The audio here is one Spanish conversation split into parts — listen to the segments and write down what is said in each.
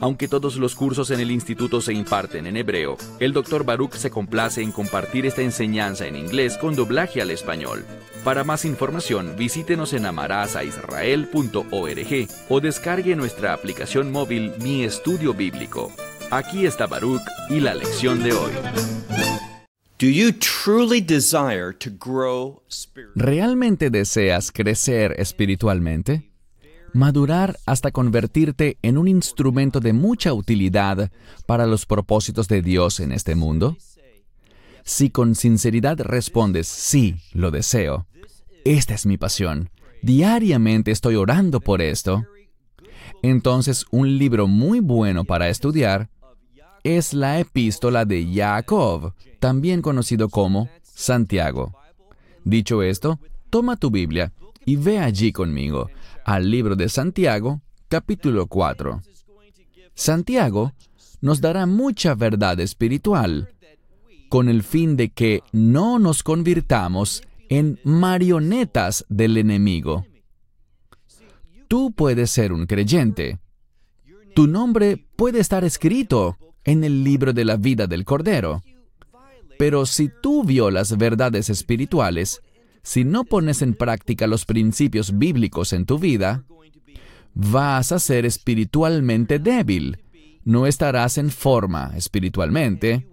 Aunque todos los cursos en el instituto se imparten en hebreo, el Dr. Baruch se complace en compartir esta enseñanza en inglés con doblaje al español. Para más información, visítenos en amarazaisrael.org o descargue nuestra aplicación móvil Mi Estudio Bíblico. Aquí está Baruch y la lección de hoy. ¿Realmente deseas crecer espiritualmente? Madurar hasta convertirte en un instrumento de mucha utilidad para los propósitos de Dios en este mundo? Si con sinceridad respondes, sí, lo deseo, esta es mi pasión, diariamente estoy orando por esto, entonces un libro muy bueno para estudiar es la epístola de Jacob, también conocido como Santiago. Dicho esto, toma tu Biblia y ve allí conmigo al libro de Santiago, capítulo 4. Santiago nos dará mucha verdad espiritual, con el fin de que no nos convirtamos en marionetas del enemigo. Tú puedes ser un creyente. Tu nombre puede estar escrito en el libro de la vida del Cordero. Pero si tú violas verdades espirituales, si no pones en práctica los principios bíblicos en tu vida, vas a ser espiritualmente débil, no estarás en forma espiritualmente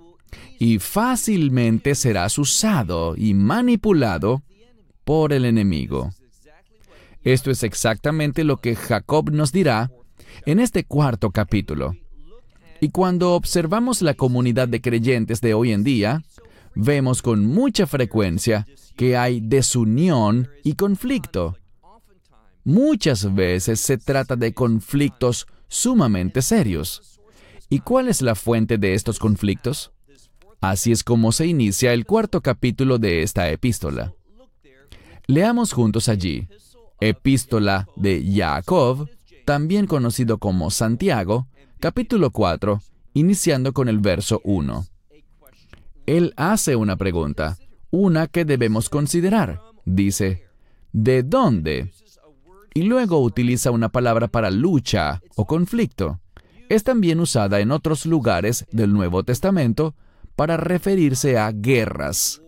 y fácilmente serás usado y manipulado por el enemigo. Esto es exactamente lo que Jacob nos dirá en este cuarto capítulo. Y cuando observamos la comunidad de creyentes de hoy en día, vemos con mucha frecuencia que hay desunión y conflicto. Muchas veces se trata de conflictos sumamente serios. ¿Y cuál es la fuente de estos conflictos? Así es como se inicia el cuarto capítulo de esta epístola. Leamos juntos allí. Epístola de Jacob, también conocido como Santiago, capítulo 4, iniciando con el verso 1 él hace una pregunta, una que debemos considerar. Dice, ¿de dónde? Y luego utiliza una palabra para lucha o conflicto. Es también usada en otros lugares del Nuevo Testamento para referirse a guerras.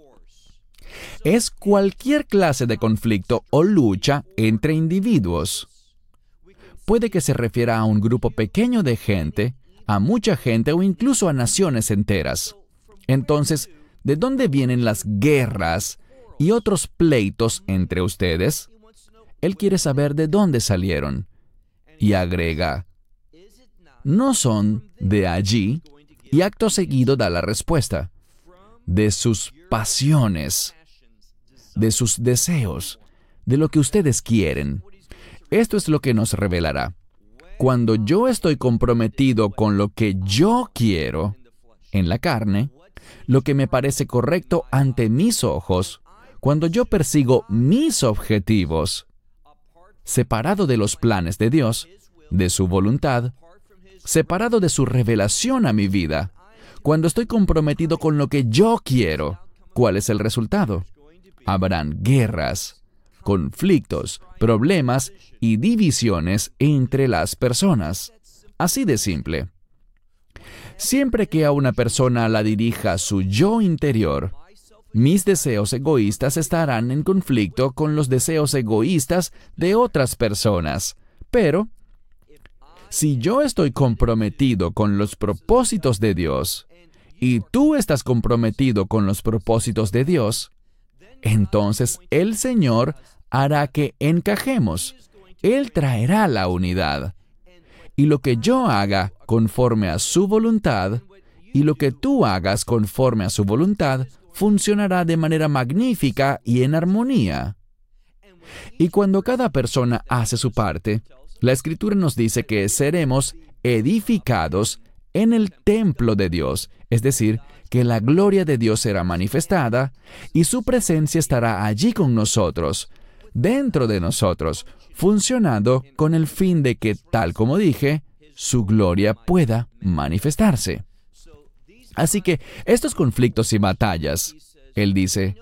Es cualquier clase de conflicto o lucha entre individuos. Puede que se refiera a un grupo pequeño de gente, a mucha gente o incluso a naciones enteras. Entonces, ¿de dónde vienen las guerras y otros pleitos entre ustedes? Él quiere saber de dónde salieron. Y agrega, no son de allí, y acto seguido da la respuesta, de sus pasiones, de sus deseos, de lo que ustedes quieren. Esto es lo que nos revelará. Cuando yo estoy comprometido con lo que yo quiero en la carne, lo que me parece correcto ante mis ojos, cuando yo persigo mis objetivos, separado de los planes de Dios, de su voluntad, separado de su revelación a mi vida, cuando estoy comprometido con lo que yo quiero, ¿cuál es el resultado? Habrán guerras, conflictos, problemas y divisiones entre las personas. Así de simple. Siempre que a una persona la dirija su yo interior, mis deseos egoístas estarán en conflicto con los deseos egoístas de otras personas. Pero, si yo estoy comprometido con los propósitos de Dios, y tú estás comprometido con los propósitos de Dios, entonces el Señor hará que encajemos. Él traerá la unidad y lo que yo haga conforme a su voluntad, y lo que tú hagas conforme a su voluntad, funcionará de manera magnífica y en armonía. Y cuando cada persona hace su parte, la escritura nos dice que seremos edificados en el templo de Dios, es decir, que la gloria de Dios será manifestada y su presencia estará allí con nosotros, dentro de nosotros, funcionando con el fin de que, tal como dije, su gloria pueda manifestarse. Así que estos conflictos y batallas, él dice,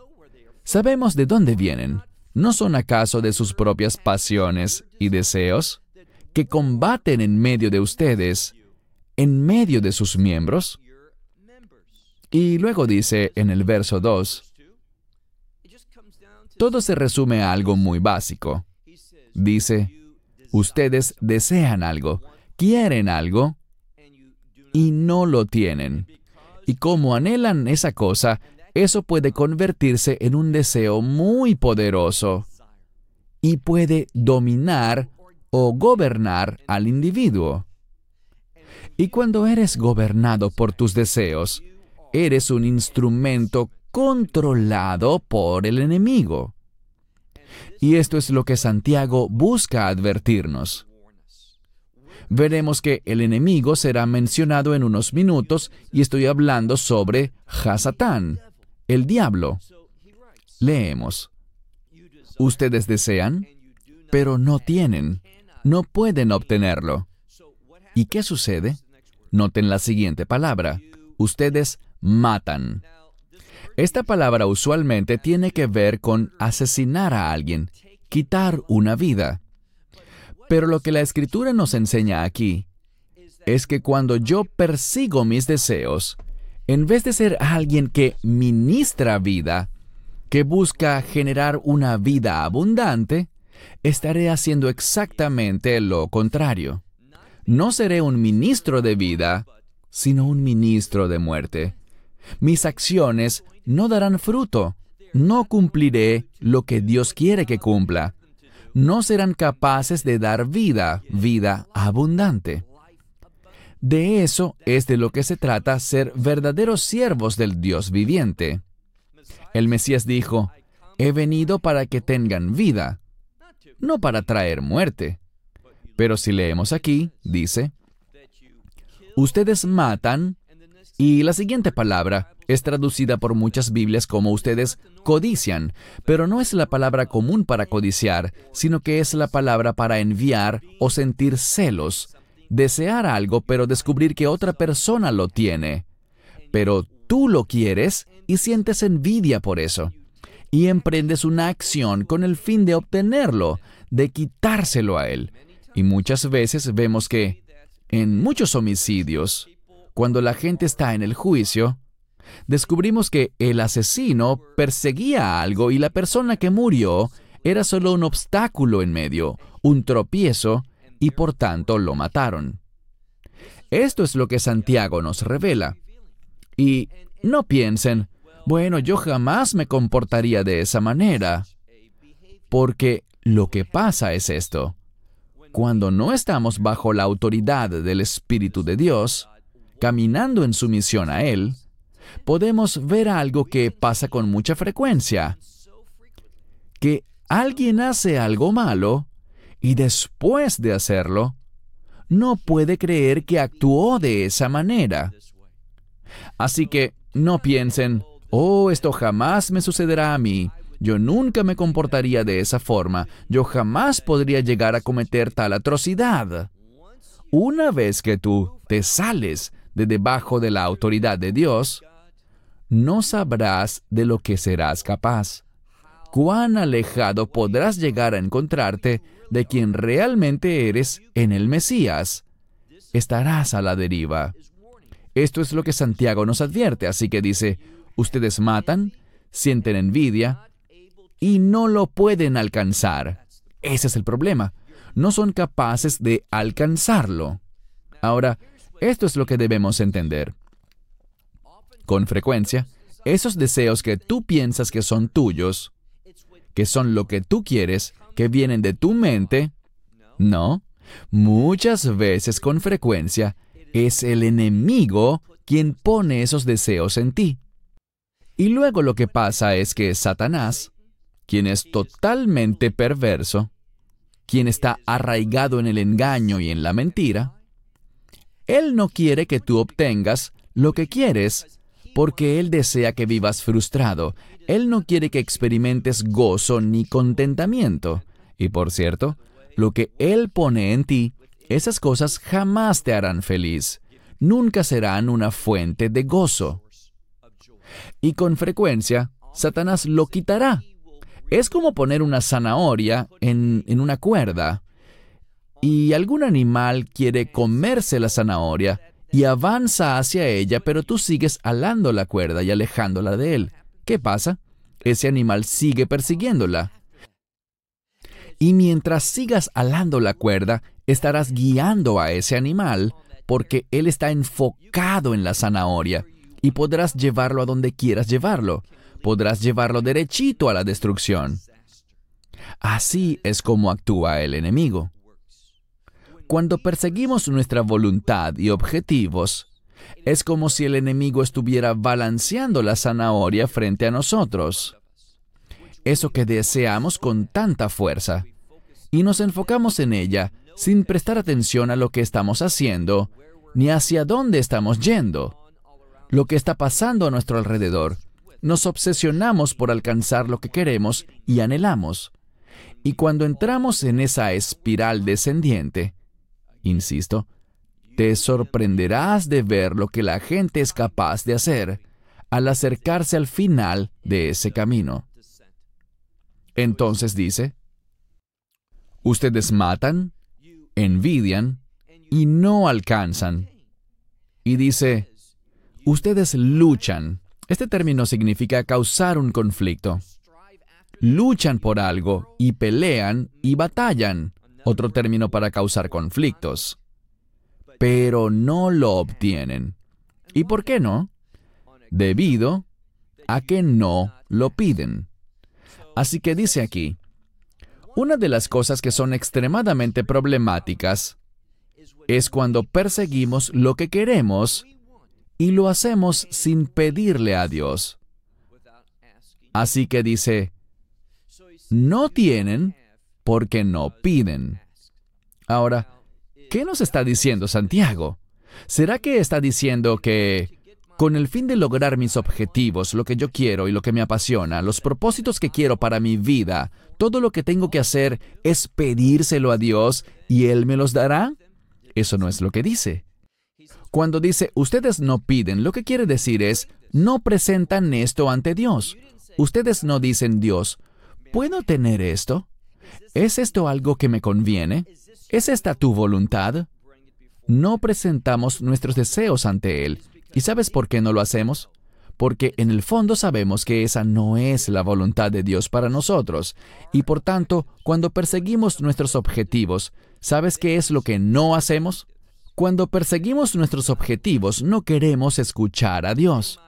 sabemos de dónde vienen. ¿No son acaso de sus propias pasiones y deseos que combaten en medio de ustedes, en medio de sus miembros? Y luego dice en el verso 2, todo se resume a algo muy básico. Dice, ustedes desean algo, quieren algo y no lo tienen. Y como anhelan esa cosa, eso puede convertirse en un deseo muy poderoso y puede dominar o gobernar al individuo. Y cuando eres gobernado por tus deseos, eres un instrumento controlado por el enemigo. Y esto es lo que Santiago busca advertirnos. Veremos que el enemigo será mencionado en unos minutos y estoy hablando sobre Hasatán, el diablo. Leemos. Ustedes desean, pero no tienen, no pueden obtenerlo. ¿Y qué sucede? Noten la siguiente palabra. Ustedes matan. Esta palabra usualmente tiene que ver con asesinar a alguien, quitar una vida. Pero lo que la escritura nos enseña aquí es que cuando yo persigo mis deseos, en vez de ser alguien que ministra vida, que busca generar una vida abundante, estaré haciendo exactamente lo contrario. No seré un ministro de vida, sino un ministro de muerte. Mis acciones no darán fruto. No cumpliré lo que Dios quiere que cumpla. No serán capaces de dar vida, vida abundante. De eso es de lo que se trata ser verdaderos siervos del Dios viviente. El Mesías dijo, he venido para que tengan vida, no para traer muerte. Pero si leemos aquí, dice, ustedes matan, y la siguiente palabra, es traducida por muchas Biblias como ustedes codician, pero no es la palabra común para codiciar, sino que es la palabra para enviar o sentir celos, desear algo pero descubrir que otra persona lo tiene. Pero tú lo quieres y sientes envidia por eso. Y emprendes una acción con el fin de obtenerlo, de quitárselo a él. Y muchas veces vemos que, en muchos homicidios, cuando la gente está en el juicio, descubrimos que el asesino perseguía algo y la persona que murió era solo un obstáculo en medio, un tropiezo, y por tanto lo mataron. Esto es lo que Santiago nos revela. Y no piensen, bueno, yo jamás me comportaría de esa manera, porque lo que pasa es esto. Cuando no estamos bajo la autoridad del Espíritu de Dios, caminando en sumisión a Él, podemos ver algo que pasa con mucha frecuencia, que alguien hace algo malo y después de hacerlo, no puede creer que actuó de esa manera. Así que no piensen, oh, esto jamás me sucederá a mí, yo nunca me comportaría de esa forma, yo jamás podría llegar a cometer tal atrocidad. Una vez que tú te sales de debajo de la autoridad de Dios, no sabrás de lo que serás capaz. Cuán alejado podrás llegar a encontrarte de quien realmente eres en el Mesías. Estarás a la deriva. Esto es lo que Santiago nos advierte, así que dice, ustedes matan, sienten envidia y no lo pueden alcanzar. Ese es el problema. No son capaces de alcanzarlo. Ahora, esto es lo que debemos entender. Con frecuencia, esos deseos que tú piensas que son tuyos, que son lo que tú quieres, que vienen de tu mente, no, muchas veces con frecuencia es el enemigo quien pone esos deseos en ti. Y luego lo que pasa es que Satanás, quien es totalmente perverso, quien está arraigado en el engaño y en la mentira, él no quiere que tú obtengas lo que quieres porque Él desea que vivas frustrado. Él no quiere que experimentes gozo ni contentamiento. Y por cierto, lo que Él pone en ti, esas cosas jamás te harán feliz. Nunca serán una fuente de gozo. Y con frecuencia, Satanás lo quitará. Es como poner una zanahoria en, en una cuerda. Y algún animal quiere comerse la zanahoria y avanza hacia ella, pero tú sigues alando la cuerda y alejándola de él. ¿Qué pasa? Ese animal sigue persiguiéndola. Y mientras sigas alando la cuerda, estarás guiando a ese animal porque él está enfocado en la zanahoria y podrás llevarlo a donde quieras llevarlo. Podrás llevarlo derechito a la destrucción. Así es como actúa el enemigo. Cuando perseguimos nuestra voluntad y objetivos, es como si el enemigo estuviera balanceando la zanahoria frente a nosotros. Eso que deseamos con tanta fuerza. Y nos enfocamos en ella sin prestar atención a lo que estamos haciendo, ni hacia dónde estamos yendo, lo que está pasando a nuestro alrededor. Nos obsesionamos por alcanzar lo que queremos y anhelamos. Y cuando entramos en esa espiral descendiente, insisto, te sorprenderás de ver lo que la gente es capaz de hacer al acercarse al final de ese camino. Entonces dice, ustedes matan, envidian y no alcanzan. Y dice, ustedes luchan. Este término significa causar un conflicto. Luchan por algo y pelean y batallan. Otro término para causar conflictos pero no lo obtienen. ¿Y por qué no? Debido a que no lo piden. Así que dice aquí, una de las cosas que son extremadamente problemáticas es cuando perseguimos lo que queremos y lo hacemos sin pedirle a Dios. Así que dice, no tienen porque no piden. Ahora, ¿Qué nos está diciendo Santiago? ¿Será que está diciendo que con el fin de lograr mis objetivos, lo que yo quiero y lo que me apasiona, los propósitos que quiero para mi vida, todo lo que tengo que hacer es pedírselo a Dios y Él me los dará? Eso no es lo que dice. Cuando dice ustedes no piden, lo que quiere decir es no presentan esto ante Dios. Ustedes no dicen Dios, ¿puedo tener esto? ¿Es esto algo que me conviene? ¿Es esta tu voluntad? No presentamos nuestros deseos ante Él. ¿Y sabes por qué no lo hacemos? Porque en el fondo sabemos que esa no es la voluntad de Dios para nosotros. Y por tanto, cuando perseguimos nuestros objetivos, ¿sabes qué es lo que no hacemos? Cuando perseguimos nuestros objetivos, no queremos escuchar a Dios.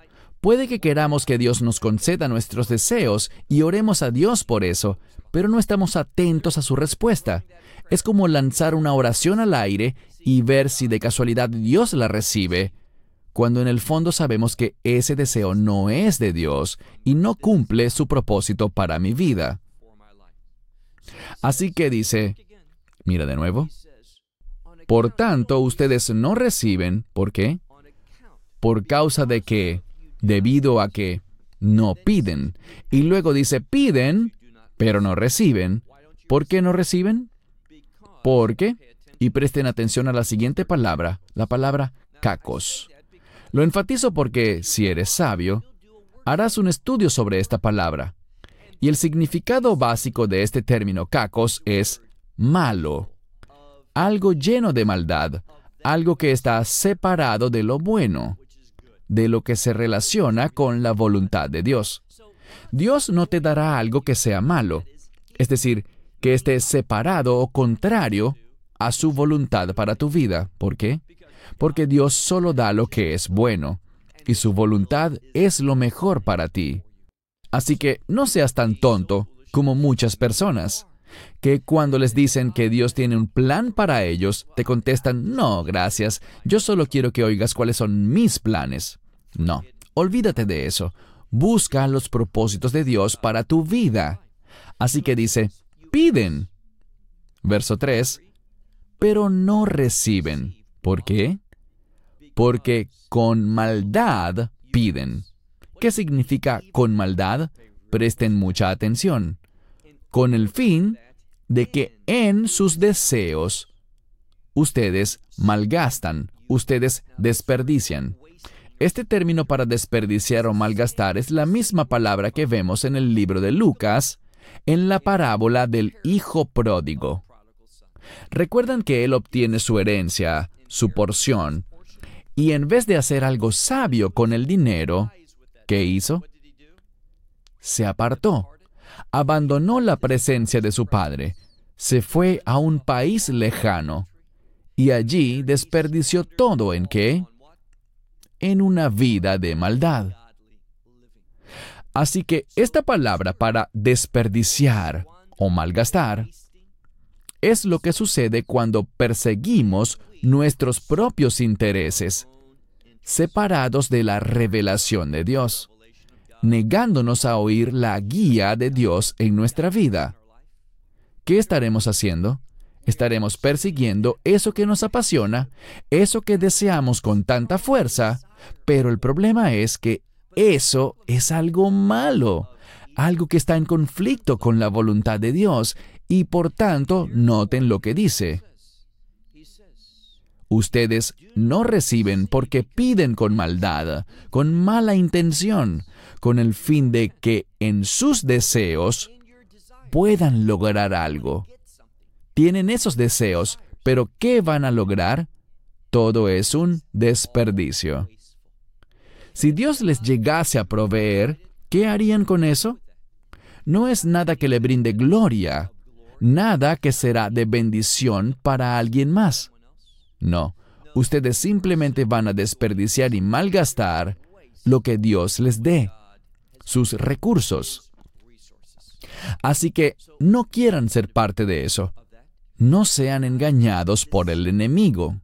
Puede que queramos que Dios nos conceda nuestros deseos y oremos a Dios por eso, pero no estamos atentos a su respuesta. Es como lanzar una oración al aire y ver si de casualidad Dios la recibe, cuando en el fondo sabemos que ese deseo no es de Dios y no cumple su propósito para mi vida. Así que dice, mira de nuevo, por tanto ustedes no reciben, ¿por qué? Por causa de que, debido a que no piden. Y luego dice, piden pero no reciben. ¿Por qué no reciben? Porque, y presten atención a la siguiente palabra, la palabra cacos. Lo enfatizo porque, si eres sabio, harás un estudio sobre esta palabra. Y el significado básico de este término cacos es malo, algo lleno de maldad, algo que está separado de lo bueno, de lo que se relaciona con la voluntad de Dios. Dios no te dará algo que sea malo, es decir, que esté separado o contrario a su voluntad para tu vida. ¿Por qué? Porque Dios solo da lo que es bueno, y su voluntad es lo mejor para ti. Así que no seas tan tonto como muchas personas, que cuando les dicen que Dios tiene un plan para ellos, te contestan, no, gracias, yo solo quiero que oigas cuáles son mis planes. No, olvídate de eso busca los propósitos de Dios para tu vida. Así que dice, piden. Verso 3, pero no reciben. ¿Por qué? Porque con maldad piden. ¿Qué significa con maldad? Presten mucha atención. Con el fin de que en sus deseos ustedes malgastan, ustedes desperdician. Este término para desperdiciar o malgastar es la misma palabra que vemos en el libro de Lucas, en la parábola del Hijo Pródigo. Recuerdan que él obtiene su herencia, su porción, y en vez de hacer algo sabio con el dinero, ¿qué hizo? Se apartó, abandonó la presencia de su padre, se fue a un país lejano, y allí desperdició todo en qué? En una vida de maldad. Así que esta palabra para desperdiciar o malgastar es lo que sucede cuando perseguimos nuestros propios intereses, separados de la revelación de Dios, negándonos a oír la guía de Dios en nuestra vida. ¿Qué estaremos haciendo? Estaremos persiguiendo eso que nos apasiona, eso que deseamos con tanta fuerza, pero el problema es que eso es algo malo, algo que está en conflicto con la voluntad de Dios y por tanto noten lo que dice. Ustedes no reciben porque piden con maldad, con mala intención, con el fin de que en sus deseos puedan lograr algo. Tienen esos deseos, pero ¿qué van a lograr? Todo es un desperdicio. Si Dios les llegase a proveer, ¿qué harían con eso? No es nada que le brinde gloria, nada que será de bendición para alguien más. No, ustedes simplemente van a desperdiciar y malgastar lo que Dios les dé, sus recursos. Así que no quieran ser parte de eso. No sean engañados por el enemigo.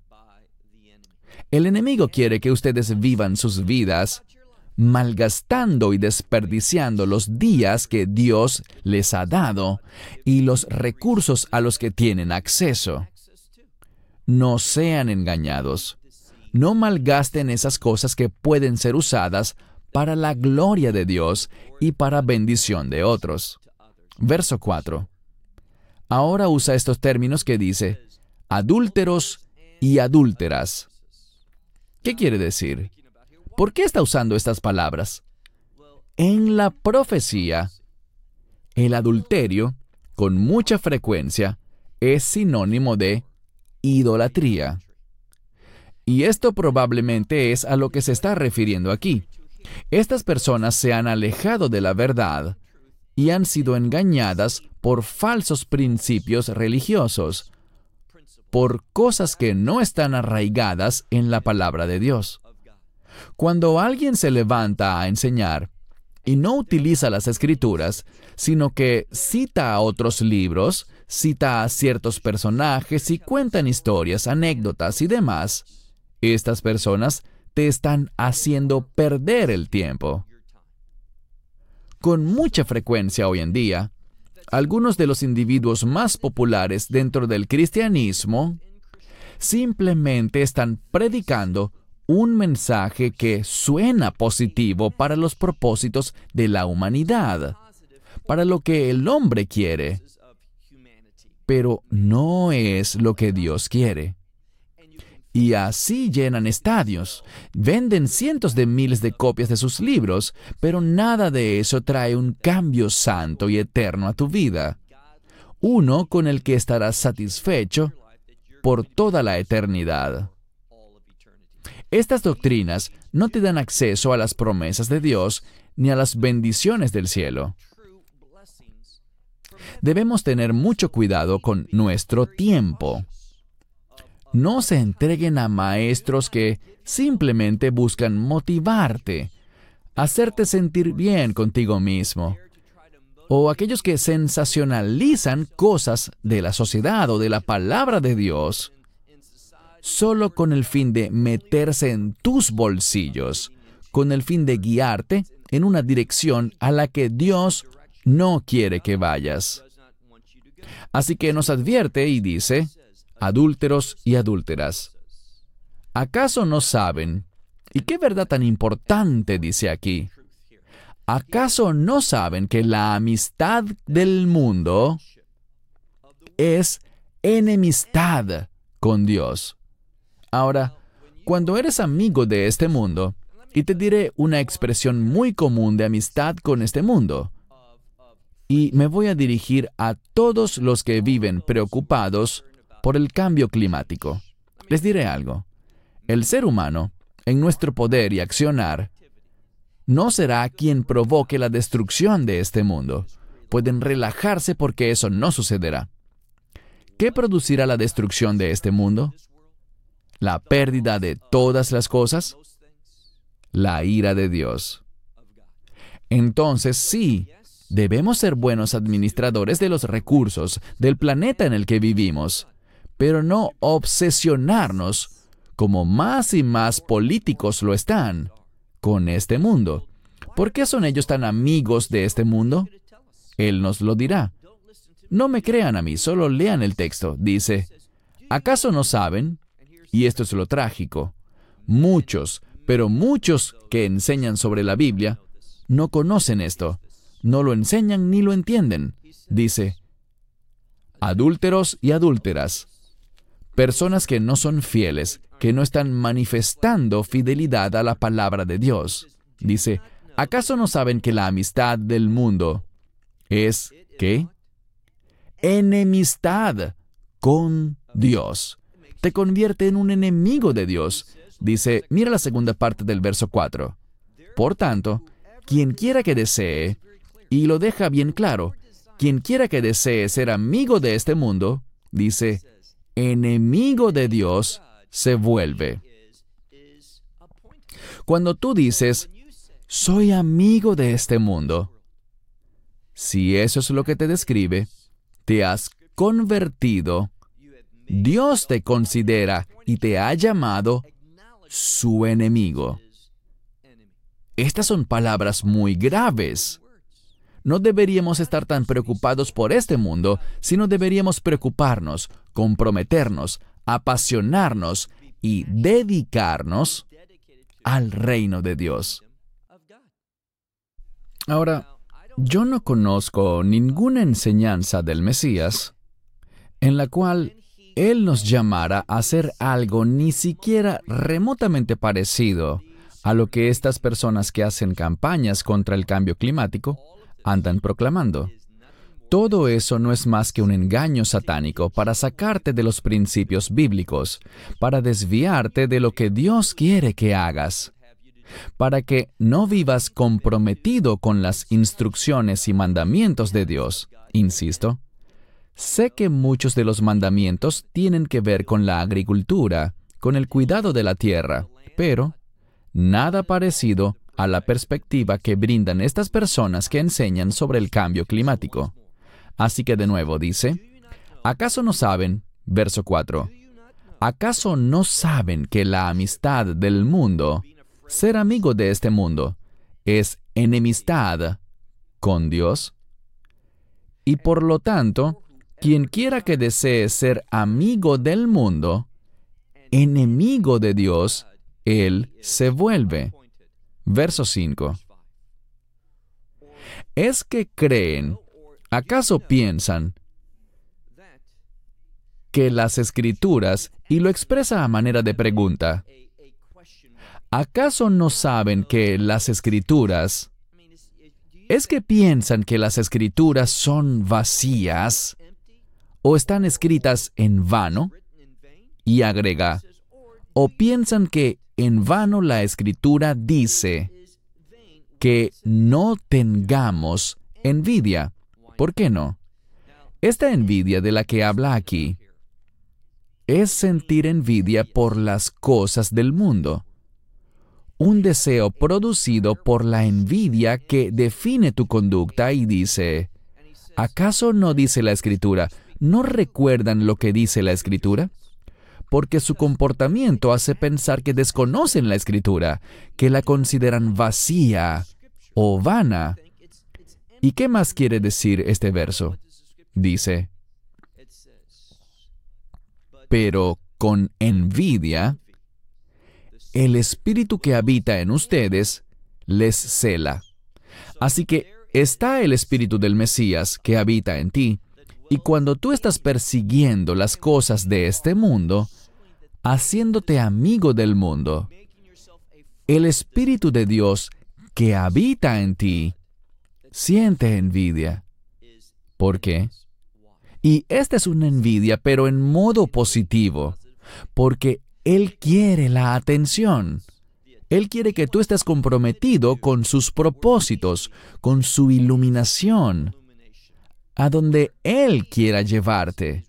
El enemigo quiere que ustedes vivan sus vidas malgastando y desperdiciando los días que Dios les ha dado y los recursos a los que tienen acceso. No sean engañados. No malgasten esas cosas que pueden ser usadas para la gloria de Dios y para bendición de otros. Verso 4. Ahora usa estos términos que dice, adúlteros y adúlteras. ¿Qué quiere decir? ¿Por qué está usando estas palabras? En la profecía, el adulterio, con mucha frecuencia, es sinónimo de idolatría. Y esto probablemente es a lo que se está refiriendo aquí. Estas personas se han alejado de la verdad y han sido engañadas por falsos principios religiosos, por cosas que no están arraigadas en la palabra de Dios. Cuando alguien se levanta a enseñar y no utiliza las escrituras, sino que cita a otros libros, cita a ciertos personajes y cuentan historias, anécdotas y demás, estas personas te están haciendo perder el tiempo. Con mucha frecuencia hoy en día, algunos de los individuos más populares dentro del cristianismo simplemente están predicando un mensaje que suena positivo para los propósitos de la humanidad, para lo que el hombre quiere, pero no es lo que Dios quiere. Y así llenan estadios, venden cientos de miles de copias de sus libros, pero nada de eso trae un cambio santo y eterno a tu vida. Uno con el que estarás satisfecho por toda la eternidad. Estas doctrinas no te dan acceso a las promesas de Dios ni a las bendiciones del cielo. Debemos tener mucho cuidado con nuestro tiempo. No se entreguen a maestros que simplemente buscan motivarte, hacerte sentir bien contigo mismo, o aquellos que sensacionalizan cosas de la sociedad o de la palabra de Dios solo con el fin de meterse en tus bolsillos, con el fin de guiarte en una dirección a la que Dios no quiere que vayas. Así que nos advierte y dice, adúlteros y adúlteras. ¿Acaso no saben? ¿Y qué verdad tan importante dice aquí? ¿acaso no saben que la amistad del mundo es enemistad con Dios? Ahora, cuando eres amigo de este mundo, y te diré una expresión muy común de amistad con este mundo, y me voy a dirigir a todos los que viven preocupados por el cambio climático. Les diré algo. El ser humano, en nuestro poder y accionar, no será quien provoque la destrucción de este mundo. Pueden relajarse porque eso no sucederá. ¿Qué producirá la destrucción de este mundo? ¿La pérdida de todas las cosas? La ira de Dios. Entonces sí, debemos ser buenos administradores de los recursos del planeta en el que vivimos, pero no obsesionarnos, como más y más políticos lo están, con este mundo. ¿Por qué son ellos tan amigos de este mundo? Él nos lo dirá. No me crean a mí, solo lean el texto. Dice, ¿acaso no saben? Y esto es lo trágico. Muchos, pero muchos que enseñan sobre la Biblia, no conocen esto. No lo enseñan ni lo entienden. Dice, adúlteros y adúlteras. Personas que no son fieles, que no están manifestando fidelidad a la palabra de Dios. Dice, ¿acaso no saben que la amistad del mundo es, ¿qué? enemistad con Dios. Te convierte en un enemigo de Dios. Dice, mira la segunda parte del verso 4. Por tanto, quien quiera que desee, y lo deja bien claro, quien quiera que desee ser amigo de este mundo, dice, enemigo de Dios se vuelve. Cuando tú dices, soy amigo de este mundo, si eso es lo que te describe, te has convertido, Dios te considera y te ha llamado su enemigo. Estas son palabras muy graves. No deberíamos estar tan preocupados por este mundo, sino deberíamos preocuparnos, comprometernos, apasionarnos y dedicarnos al reino de Dios. Ahora, yo no conozco ninguna enseñanza del Mesías en la cual Él nos llamara a hacer algo ni siquiera remotamente parecido a lo que estas personas que hacen campañas contra el cambio climático andan proclamando. Todo eso no es más que un engaño satánico para sacarte de los principios bíblicos, para desviarte de lo que Dios quiere que hagas para que no vivas comprometido con las instrucciones y mandamientos de Dios. Insisto, sé que muchos de los mandamientos tienen que ver con la agricultura, con el cuidado de la tierra, pero nada parecido a la perspectiva que brindan estas personas que enseñan sobre el cambio climático. Así que de nuevo dice, ¿acaso no saben, verso 4, ¿acaso no saben que la amistad del mundo ser amigo de este mundo es enemistad con Dios. Y por lo tanto, quien quiera que desee ser amigo del mundo, enemigo de Dios, él se vuelve. Verso 5. ¿Es que creen, acaso piensan, que las escrituras, y lo expresa a manera de pregunta, ¿Acaso no saben que las escrituras... ¿Es que piensan que las escrituras son vacías o están escritas en vano? Y agrega, ¿o piensan que en vano la escritura dice que no tengamos envidia? ¿Por qué no? Esta envidia de la que habla aquí es sentir envidia por las cosas del mundo un deseo producido por la envidia que define tu conducta y dice, ¿acaso no dice la escritura? ¿No recuerdan lo que dice la escritura? Porque su comportamiento hace pensar que desconocen la escritura, que la consideran vacía o vana. ¿Y qué más quiere decir este verso? Dice, pero con envidia el Espíritu que habita en ustedes les cela. Así que está el Espíritu del Mesías que habita en ti, y cuando tú estás persiguiendo las cosas de este mundo, haciéndote amigo del mundo, el Espíritu de Dios que habita en ti siente envidia. ¿Por qué? Y esta es una envidia, pero en modo positivo, porque Él quiere la atención. Él quiere que tú estés comprometido con sus propósitos, con su iluminación, a donde Él quiera llevarte.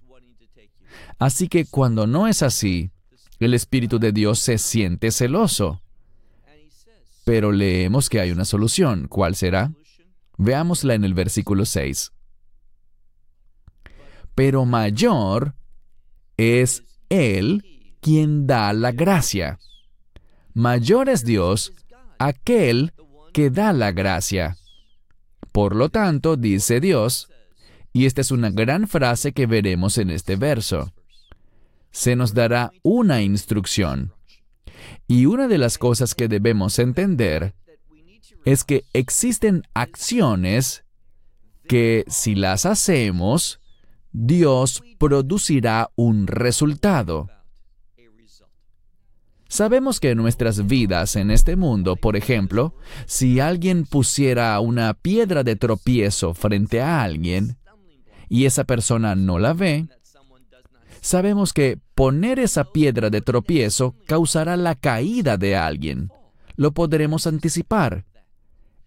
Así que cuando no es así, el Espíritu de Dios se siente celoso. Pero leemos que hay una solución. ¿Cuál será? Veámosla en el versículo 6. Pero mayor es Él quien da la gracia. Mayor es Dios, aquel que da la gracia. Por lo tanto, dice Dios, y esta es una gran frase que veremos en este verso, se nos dará una instrucción. Y una de las cosas que debemos entender es que existen acciones que si las hacemos, Dios producirá un resultado. Sabemos que en nuestras vidas en este mundo, por ejemplo, si alguien pusiera una piedra de tropiezo frente a alguien y esa persona no la ve, sabemos que poner esa piedra de tropiezo causará la caída de alguien. Lo podremos anticipar.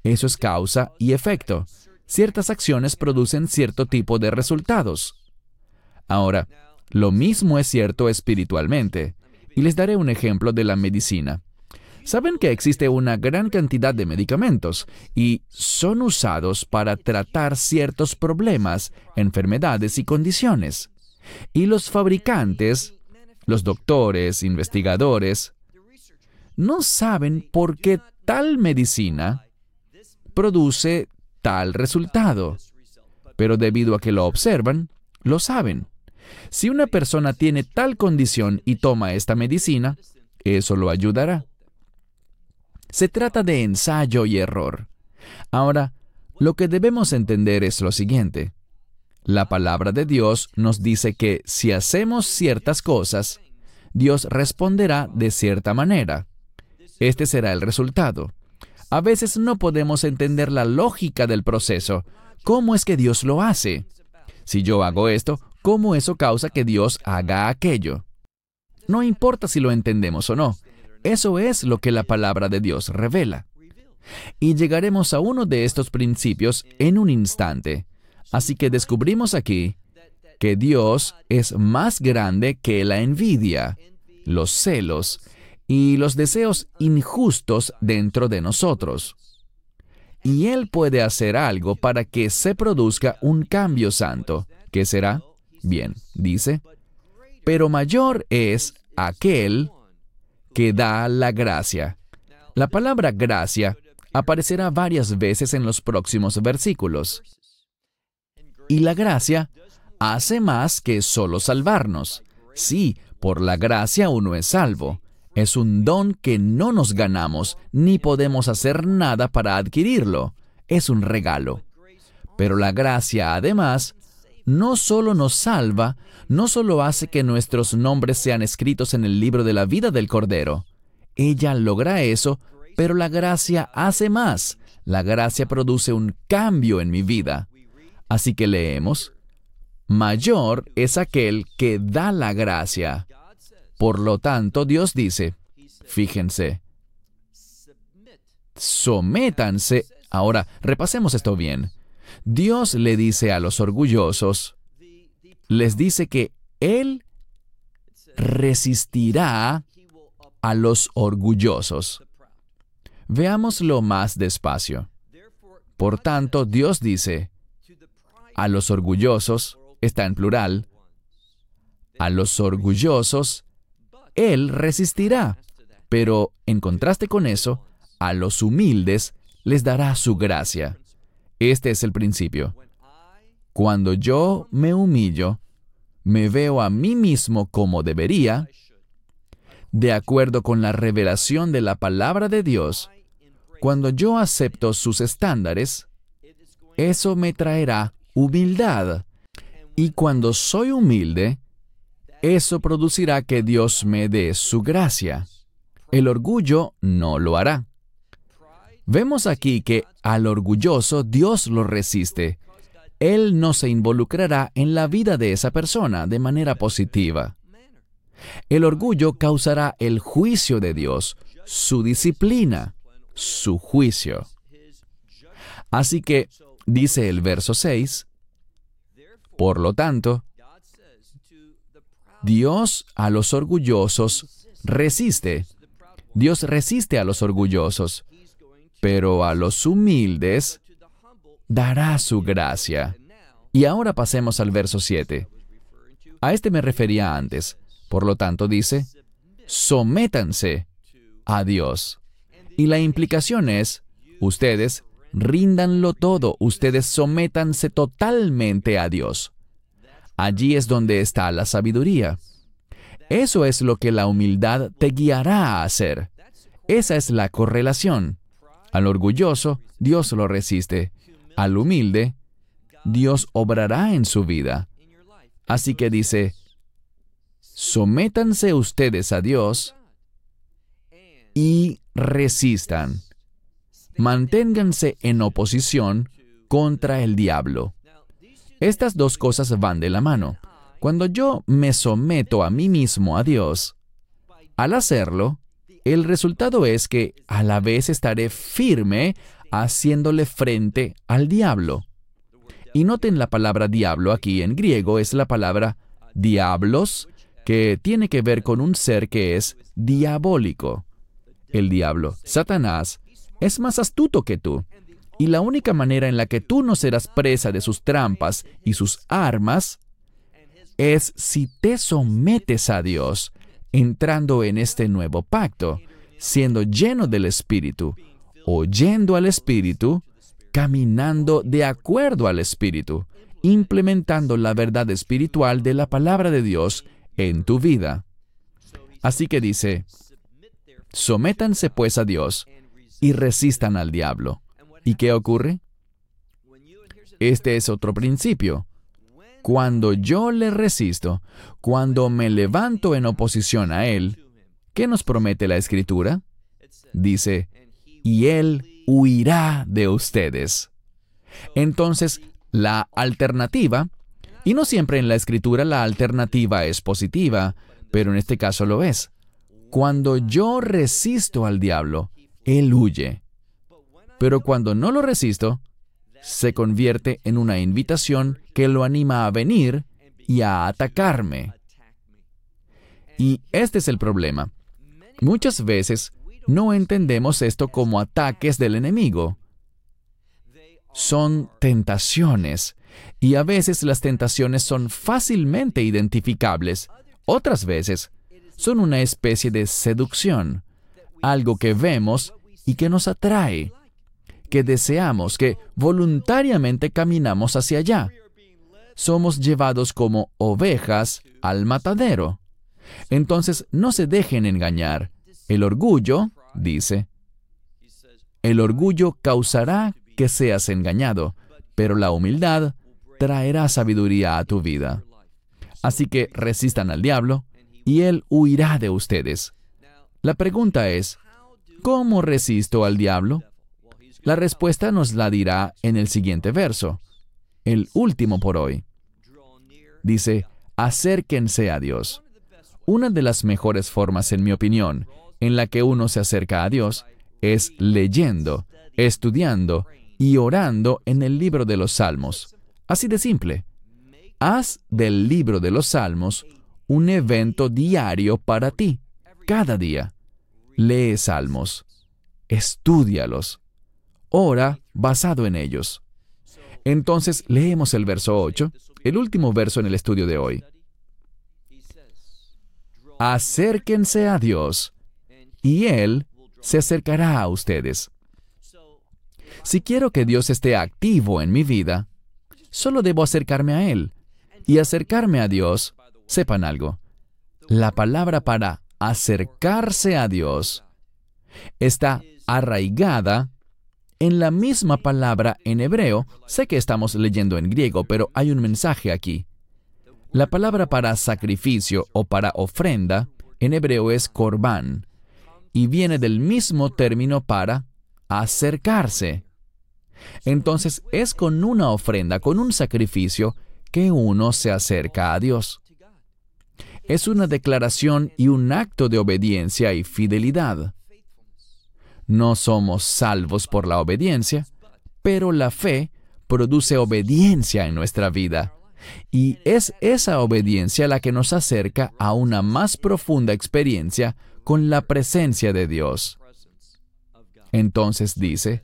Eso es causa y efecto. Ciertas acciones producen cierto tipo de resultados. Ahora, lo mismo es cierto espiritualmente. Y les daré un ejemplo de la medicina. Saben que existe una gran cantidad de medicamentos y son usados para tratar ciertos problemas, enfermedades y condiciones. Y los fabricantes, los doctores, investigadores, no saben por qué tal medicina produce tal resultado, pero debido a que lo observan, lo saben. Si una persona tiene tal condición y toma esta medicina, eso lo ayudará. Se trata de ensayo y error. Ahora, lo que debemos entender es lo siguiente. La palabra de Dios nos dice que si hacemos ciertas cosas, Dios responderá de cierta manera. Este será el resultado. A veces no podemos entender la lógica del proceso. ¿Cómo es que Dios lo hace? Si yo hago esto, cómo eso causa que Dios haga aquello. No importa si lo entendemos o no, eso es lo que la palabra de Dios revela. Y llegaremos a uno de estos principios en un instante. Así que descubrimos aquí que Dios es más grande que la envidia, los celos y los deseos injustos dentro de nosotros. Y Él puede hacer algo para que se produzca un cambio santo. ¿Qué será? Bien, dice, pero mayor es aquel que da la gracia. La palabra gracia aparecerá varias veces en los próximos versículos. Y la gracia hace más que solo salvarnos. Sí, por la gracia uno es salvo. Es un don que no nos ganamos ni podemos hacer nada para adquirirlo. Es un regalo. Pero la gracia además no solo nos salva, no solo hace que nuestros nombres sean escritos en el libro de la vida del Cordero. Ella logra eso, pero la gracia hace más. La gracia produce un cambio en mi vida. Así que leemos, mayor es aquel que da la gracia. Por lo tanto, Dios dice, fíjense, sométanse. Ahora, repasemos esto bien. Dios le dice a los orgullosos, les dice que Él resistirá a los orgullosos. Veámoslo más despacio. Por tanto, Dios dice, a los orgullosos, está en plural, a los orgullosos, Él resistirá, pero en contraste con eso, a los humildes les dará su gracia. Este es el principio. Cuando yo me humillo, me veo a mí mismo como debería, de acuerdo con la revelación de la palabra de Dios, Cuando yo acepto sus estándares, eso me traerá humildad. Y cuando soy humilde, eso producirá que Dios me dé su gracia. El orgullo no lo hará. Vemos aquí que al orgulloso Dios lo resiste. Él no se involucrará en la vida de esa persona de manera positiva. El orgullo causará el juicio de Dios, su disciplina, su juicio. Así que, dice el verso 6, por lo tanto, Dios a los orgullosos resiste. Dios resiste a los orgullosos, pero a los humildes dará su gracia. Y ahora pasemos al verso 7. A este me refería antes. Por lo tanto, dice, sométanse a Dios. Y la implicación es, ustedes ríndanlo todo, ustedes sométanse totalmente a Dios. Allí es donde está la sabiduría. Eso es lo que la humildad te guiará a hacer. Esa es la correlación. Al orgulloso, Dios lo resiste. Al humilde, Dios obrará en su vida. Así que dice, sométanse ustedes a Dios y resistan. Manténganse en oposición contra el diablo. Estas dos cosas van de la mano. Cuando yo me someto a mí mismo a Dios, al hacerlo, el resultado es que a la vez estaré firme haciéndole frente al diablo. Y noten la palabra diablo aquí en griego es la palabra diablos, que tiene que ver con un ser que es diabólico. El diablo, Satanás, es más astuto que tú. Y la única manera en la que tú no serás presa de sus trampas y sus armas es si te sometes a Dios, entrando en este nuevo pacto, siendo lleno del Espíritu, oyendo al Espíritu, caminando de acuerdo al Espíritu, implementando la verdad espiritual de la palabra de Dios en tu vida. Así que dice, sométanse pues a Dios y resistan al diablo. ¿Y qué ocurre? Este es otro principio. Cuando yo le resisto, cuando me levanto en oposición a Él, ¿qué nos promete la Escritura? Dice, y Él huirá de ustedes. Entonces, la alternativa, y no siempre en la Escritura la alternativa es positiva, pero en este caso lo es. Cuando yo resisto al diablo, Él huye. Pero cuando no lo resisto, se convierte en una invitación que lo anima a venir y a atacarme. Y este es el problema. Muchas veces no entendemos esto como ataques del enemigo. Son tentaciones, y a veces las tentaciones son fácilmente identificables. Otras veces son una especie de seducción, algo que vemos y que nos atrae que deseamos, que voluntariamente caminamos hacia allá. Somos llevados como ovejas al matadero. Entonces no se dejen engañar. El orgullo, dice, el orgullo causará que seas engañado, pero la humildad traerá sabiduría a tu vida. Así que resistan al diablo y él huirá de ustedes. La pregunta es, ¿cómo resisto al diablo? La respuesta nos la dirá en el siguiente verso, el último por hoy. Dice, acérquense a Dios. Una de las mejores formas, en mi opinión, en la que uno se acerca a Dios es leyendo, estudiando y orando en el libro de los Salmos. Así de simple. Haz del libro de los Salmos un evento diario para ti, cada día. Lee salmos, estudialos, ora basado en ellos. Entonces leemos el verso 8, el último verso en el estudio de hoy. Acérquense a Dios y Él se acercará a ustedes. Si quiero que Dios esté activo en mi vida, solo debo acercarme a Él. Y acercarme a Dios, sepan algo, la palabra para acercarse a Dios está arraigada en la misma palabra en hebreo, sé que estamos leyendo en griego, pero hay un mensaje aquí. La palabra para sacrificio o para ofrenda en hebreo es corbán y viene del mismo término para acercarse. Entonces es con una ofrenda, con un sacrificio, que uno se acerca a Dios. Es una declaración y un acto de obediencia y fidelidad. No somos salvos por la obediencia, pero la fe produce obediencia en nuestra vida. Y es esa obediencia la que nos acerca a una más profunda experiencia con la presencia de Dios. Entonces dice,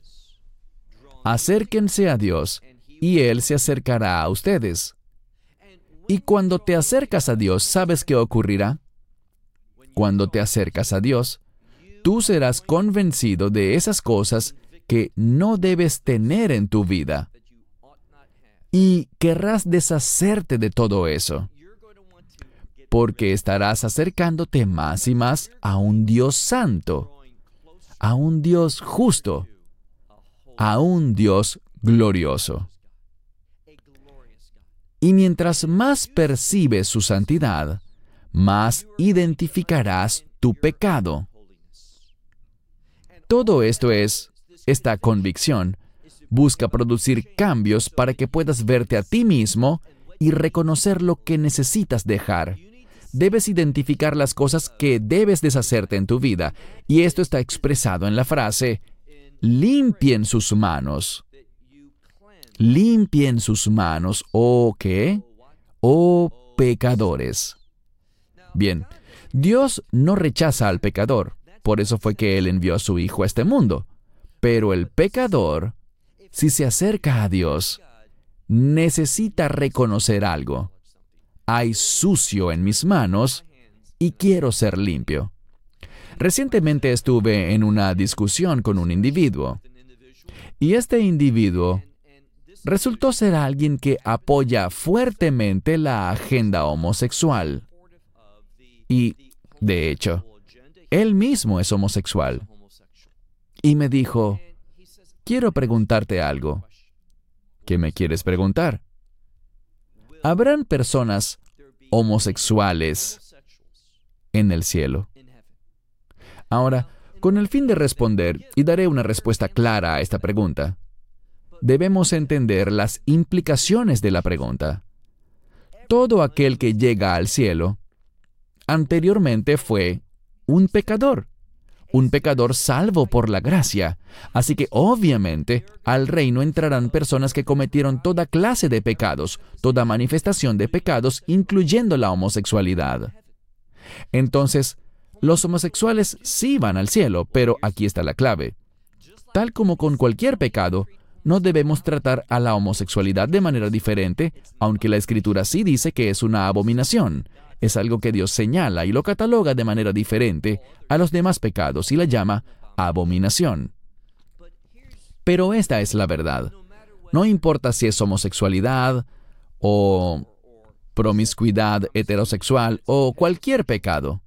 acérquense a Dios y Él se acercará a ustedes. Y cuando te acercas a Dios, ¿sabes qué ocurrirá? Cuando te acercas a Dios, tú serás convencido de esas cosas que no debes tener en tu vida. Y querrás deshacerte de todo eso, porque estarás acercándote más y más a un Dios santo, a un Dios justo, a un Dios glorioso. Y mientras más percibes su santidad, más identificarás tu pecado. Todo esto es, esta convicción, busca producir cambios para que puedas verte a ti mismo y reconocer lo que necesitas dejar. Debes identificar las cosas que debes deshacerte en tu vida, y esto está expresado en la frase, limpien sus manos. Limpien sus manos, ¿o qué? Oh pecadores. Bien, Dios no rechaza al pecador. Por eso fue que Él envió a su Hijo a este mundo. Pero el pecador, si se acerca a Dios, necesita reconocer algo. Hay sucio en mis manos y quiero ser limpio. Recientemente estuve en una discusión con un individuo. Y este individuo resultó ser alguien que apoya fuertemente la agenda homosexual. Y, de hecho, él mismo es homosexual. Y me dijo, quiero preguntarte algo. ¿Qué me quieres preguntar? ¿Habrán personas homosexuales en el cielo? Ahora, con el fin de responder, y daré una respuesta clara a esta pregunta, debemos entender las implicaciones de la pregunta. Todo aquel que llega al cielo anteriormente fue un pecador, un pecador salvo por la gracia. Así que obviamente al reino entrarán personas que cometieron toda clase de pecados, toda manifestación de pecados, incluyendo la homosexualidad. Entonces, los homosexuales sí van al cielo, pero aquí está la clave. Tal como con cualquier pecado, no debemos tratar a la homosexualidad de manera diferente, aunque la escritura sí dice que es una abominación es algo que Dios señala y lo cataloga de manera diferente a los demás pecados y la llama abominación. Pero esta es la verdad. No importa si es homosexualidad o promiscuidad heterosexual o cualquier pecado.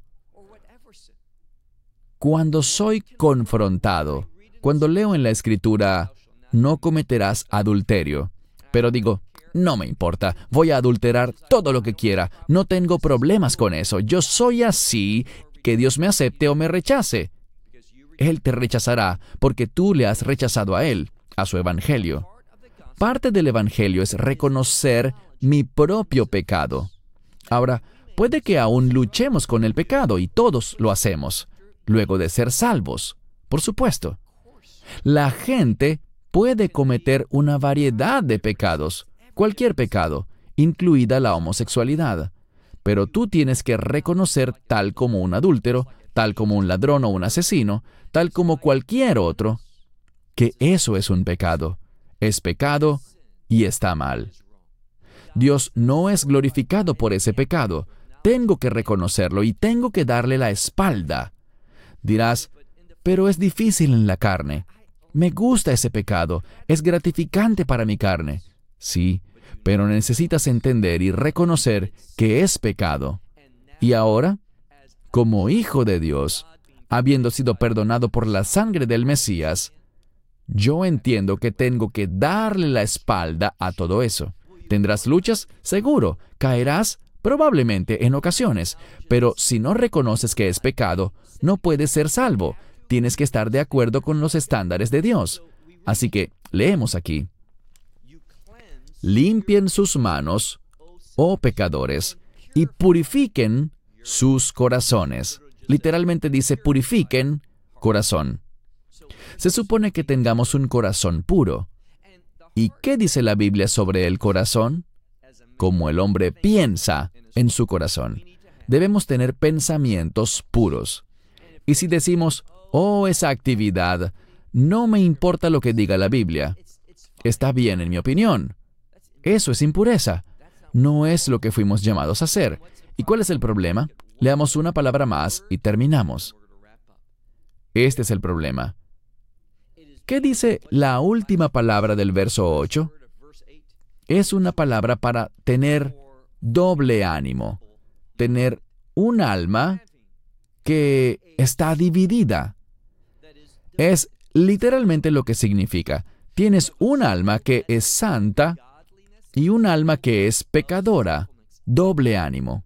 Cuando soy confrontado, cuando leo en la escritura, no cometerás adulterio, pero digo, no me importa, voy a adulterar todo lo que quiera, no tengo problemas con eso, yo soy así, que Dios me acepte o me rechace. Él te rechazará porque tú le has rechazado a Él, a su Evangelio. Parte del Evangelio es reconocer mi propio pecado. Ahora, puede que aún luchemos con el pecado y todos lo hacemos, luego de ser salvos, por supuesto. La gente puede cometer una variedad de pecados, cualquier pecado, incluida la homosexualidad. Pero tú tienes que reconocer tal como un adúltero, tal como un ladrón o un asesino, tal como cualquier otro, que eso es un pecado. Es pecado y está mal. Dios no es glorificado por ese pecado. Tengo que reconocerlo y tengo que darle la espalda. Dirás, pero es difícil en la carne. Me gusta ese pecado. Es gratificante para mi carne. Sí, pero necesitas entender y reconocer que es pecado. Y ahora, como hijo de Dios, habiendo sido perdonado por la sangre del Mesías, Yo entiendo que tengo que darle la espalda a todo eso. ¿Tendrás luchas? Seguro. ¿Caerás? Probablemente en ocasiones. Pero si no reconoces que es pecado, no puedes ser salvo. Tienes que estar de acuerdo con los estándares de Dios. Así que leemos aquí. Limpien sus manos, oh pecadores, y purifiquen sus corazones. Literalmente dice purifiquen corazón. Se supone que tengamos un corazón puro. ¿Y qué dice la Biblia sobre el corazón? Como el hombre piensa en su corazón. Debemos tener pensamientos puros. Y si decimos, oh, esa actividad, no me importa lo que diga la Biblia, está bien en mi opinión. Eso es impureza. No es lo que fuimos llamados a hacer. ¿Y cuál es el problema? Leamos una palabra más y terminamos. Este es el problema. ¿Qué dice la última palabra del verso 8? Es una palabra para tener doble ánimo, tener un alma que está dividida. Es literalmente lo que significa. Tienes un alma que es santa y un alma que es pecadora, doble ánimo.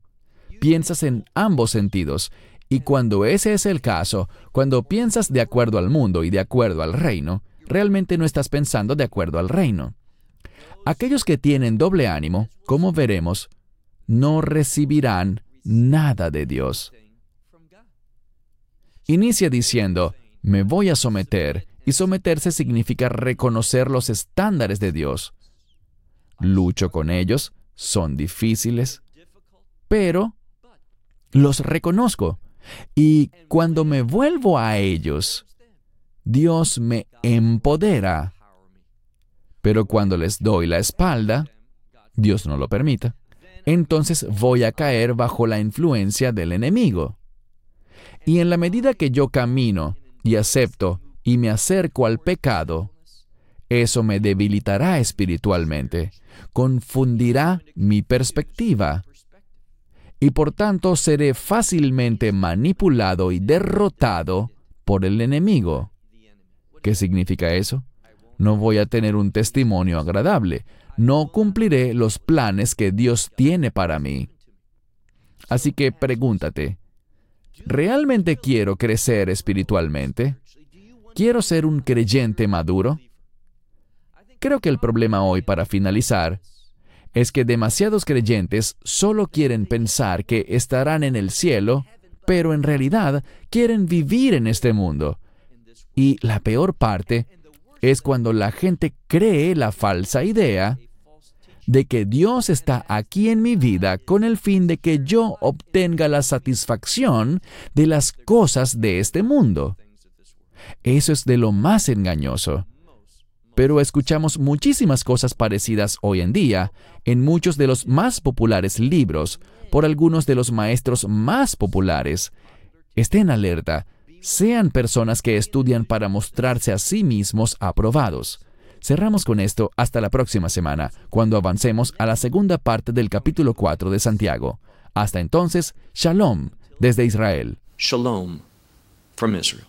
Piensas en ambos sentidos y cuando ese es el caso, cuando piensas de acuerdo al mundo y de acuerdo al reino, realmente no estás pensando de acuerdo al reino. Aquellos que tienen doble ánimo, como veremos, no recibirán nada de Dios. Inicia diciendo, me voy a someter, y someterse significa reconocer los estándares de Dios. Lucho con ellos, son difíciles, pero los reconozco y cuando me vuelvo a ellos, Dios me empodera. Pero cuando les doy la espalda, Dios no lo permita, entonces voy a caer bajo la influencia del enemigo. Y en la medida que yo camino y acepto y me acerco al pecado, eso me debilitará espiritualmente, confundirá mi perspectiva y por tanto seré fácilmente manipulado y derrotado por el enemigo. ¿Qué significa eso? No voy a tener un testimonio agradable, no cumpliré los planes que Dios tiene para mí. Así que pregúntate, ¿realmente quiero crecer espiritualmente? ¿Quiero ser un creyente maduro? Creo que el problema hoy, para finalizar, es que demasiados creyentes solo quieren pensar que estarán en el cielo, pero en realidad quieren vivir en este mundo. Y la peor parte es cuando la gente cree la falsa idea de que Dios está aquí en mi vida con el fin de que yo obtenga la satisfacción de las cosas de este mundo. Eso es de lo más engañoso pero escuchamos muchísimas cosas parecidas hoy en día en muchos de los más populares libros por algunos de los maestros más populares. Estén alerta, sean personas que estudian para mostrarse a sí mismos aprobados. Cerramos con esto hasta la próxima semana, cuando avancemos a la segunda parte del capítulo 4 de Santiago. Hasta entonces, Shalom desde Israel. Shalom from Israel.